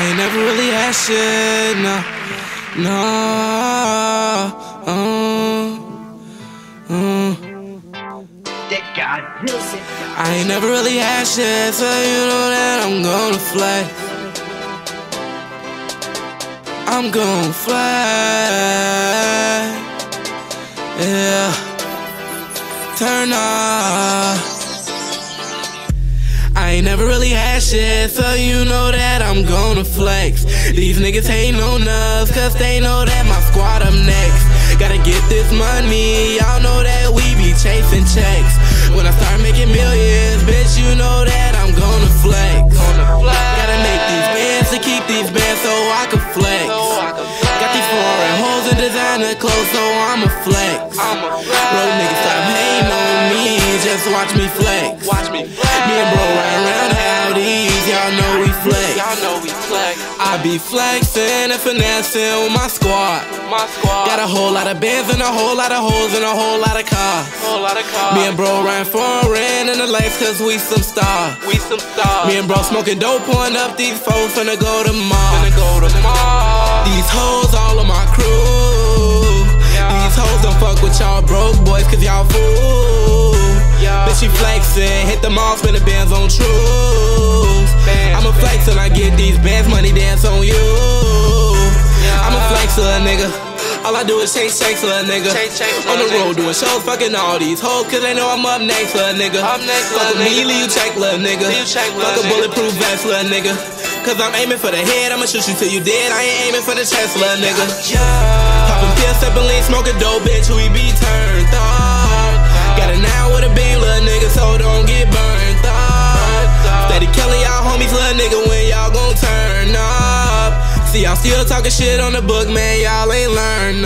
I ain't never really had shit, no, no. Uh, uh. I ain't never really had shit, so you know that I'm gonna fly. I'm gonna fly. Yeah. Turn off. I ain't never really had shit, so you know that I'm gonna flex. These niggas ain't no us, cause they know that my squad up next. Gotta get this money, y'all know that we be chasing checks. When I start making millions, bitch, you know that I'm gonna flex. Gotta make these bands to keep these bands so I can flex. Got these foreign hoes and designer clothes, so I'ma flex. Road just watch me flex. Watch me flex. Me and bro ride around howdies, y'all know we flex. Y'all know we flex. I be flexing and finessing with my squad. My squad. Got a whole lot of bands and a whole lot of hoes and a whole lot of cars. whole lot of cars. Me and bro ran foreign in the lights cause we some stars. we some stars. Me and bro smoking dope, pouring up these folks finna go to Finna Mars. go to Mars. These hoes all of my crew. Yeah. These hoes don't fuck with y'all broke boys cause y'all fool. Yeah. Bitch, she flexing, hit the mall, spin the bands on. Bands, I'ma flex till I get these bands, money dance on you. I'ma flex a nigga. All I do is change checks for a nigga. Change checks On the road doing shows, fucking all these hoes, cause they know I'm up next for a nigga. Up next, Fuck with me, leave you check, little nigga. Check, Fuck a bulletproof vest, little nigga. Cause I'm aiming for the head, I'ma shoot you till you dead. I ain't aiming for the chest, little nigga. Yeah. Poppin' pills, steppin' lean, smoking dope, bitch, we be turned See, y'all still talking shit on the book, man, y'all ain't learned.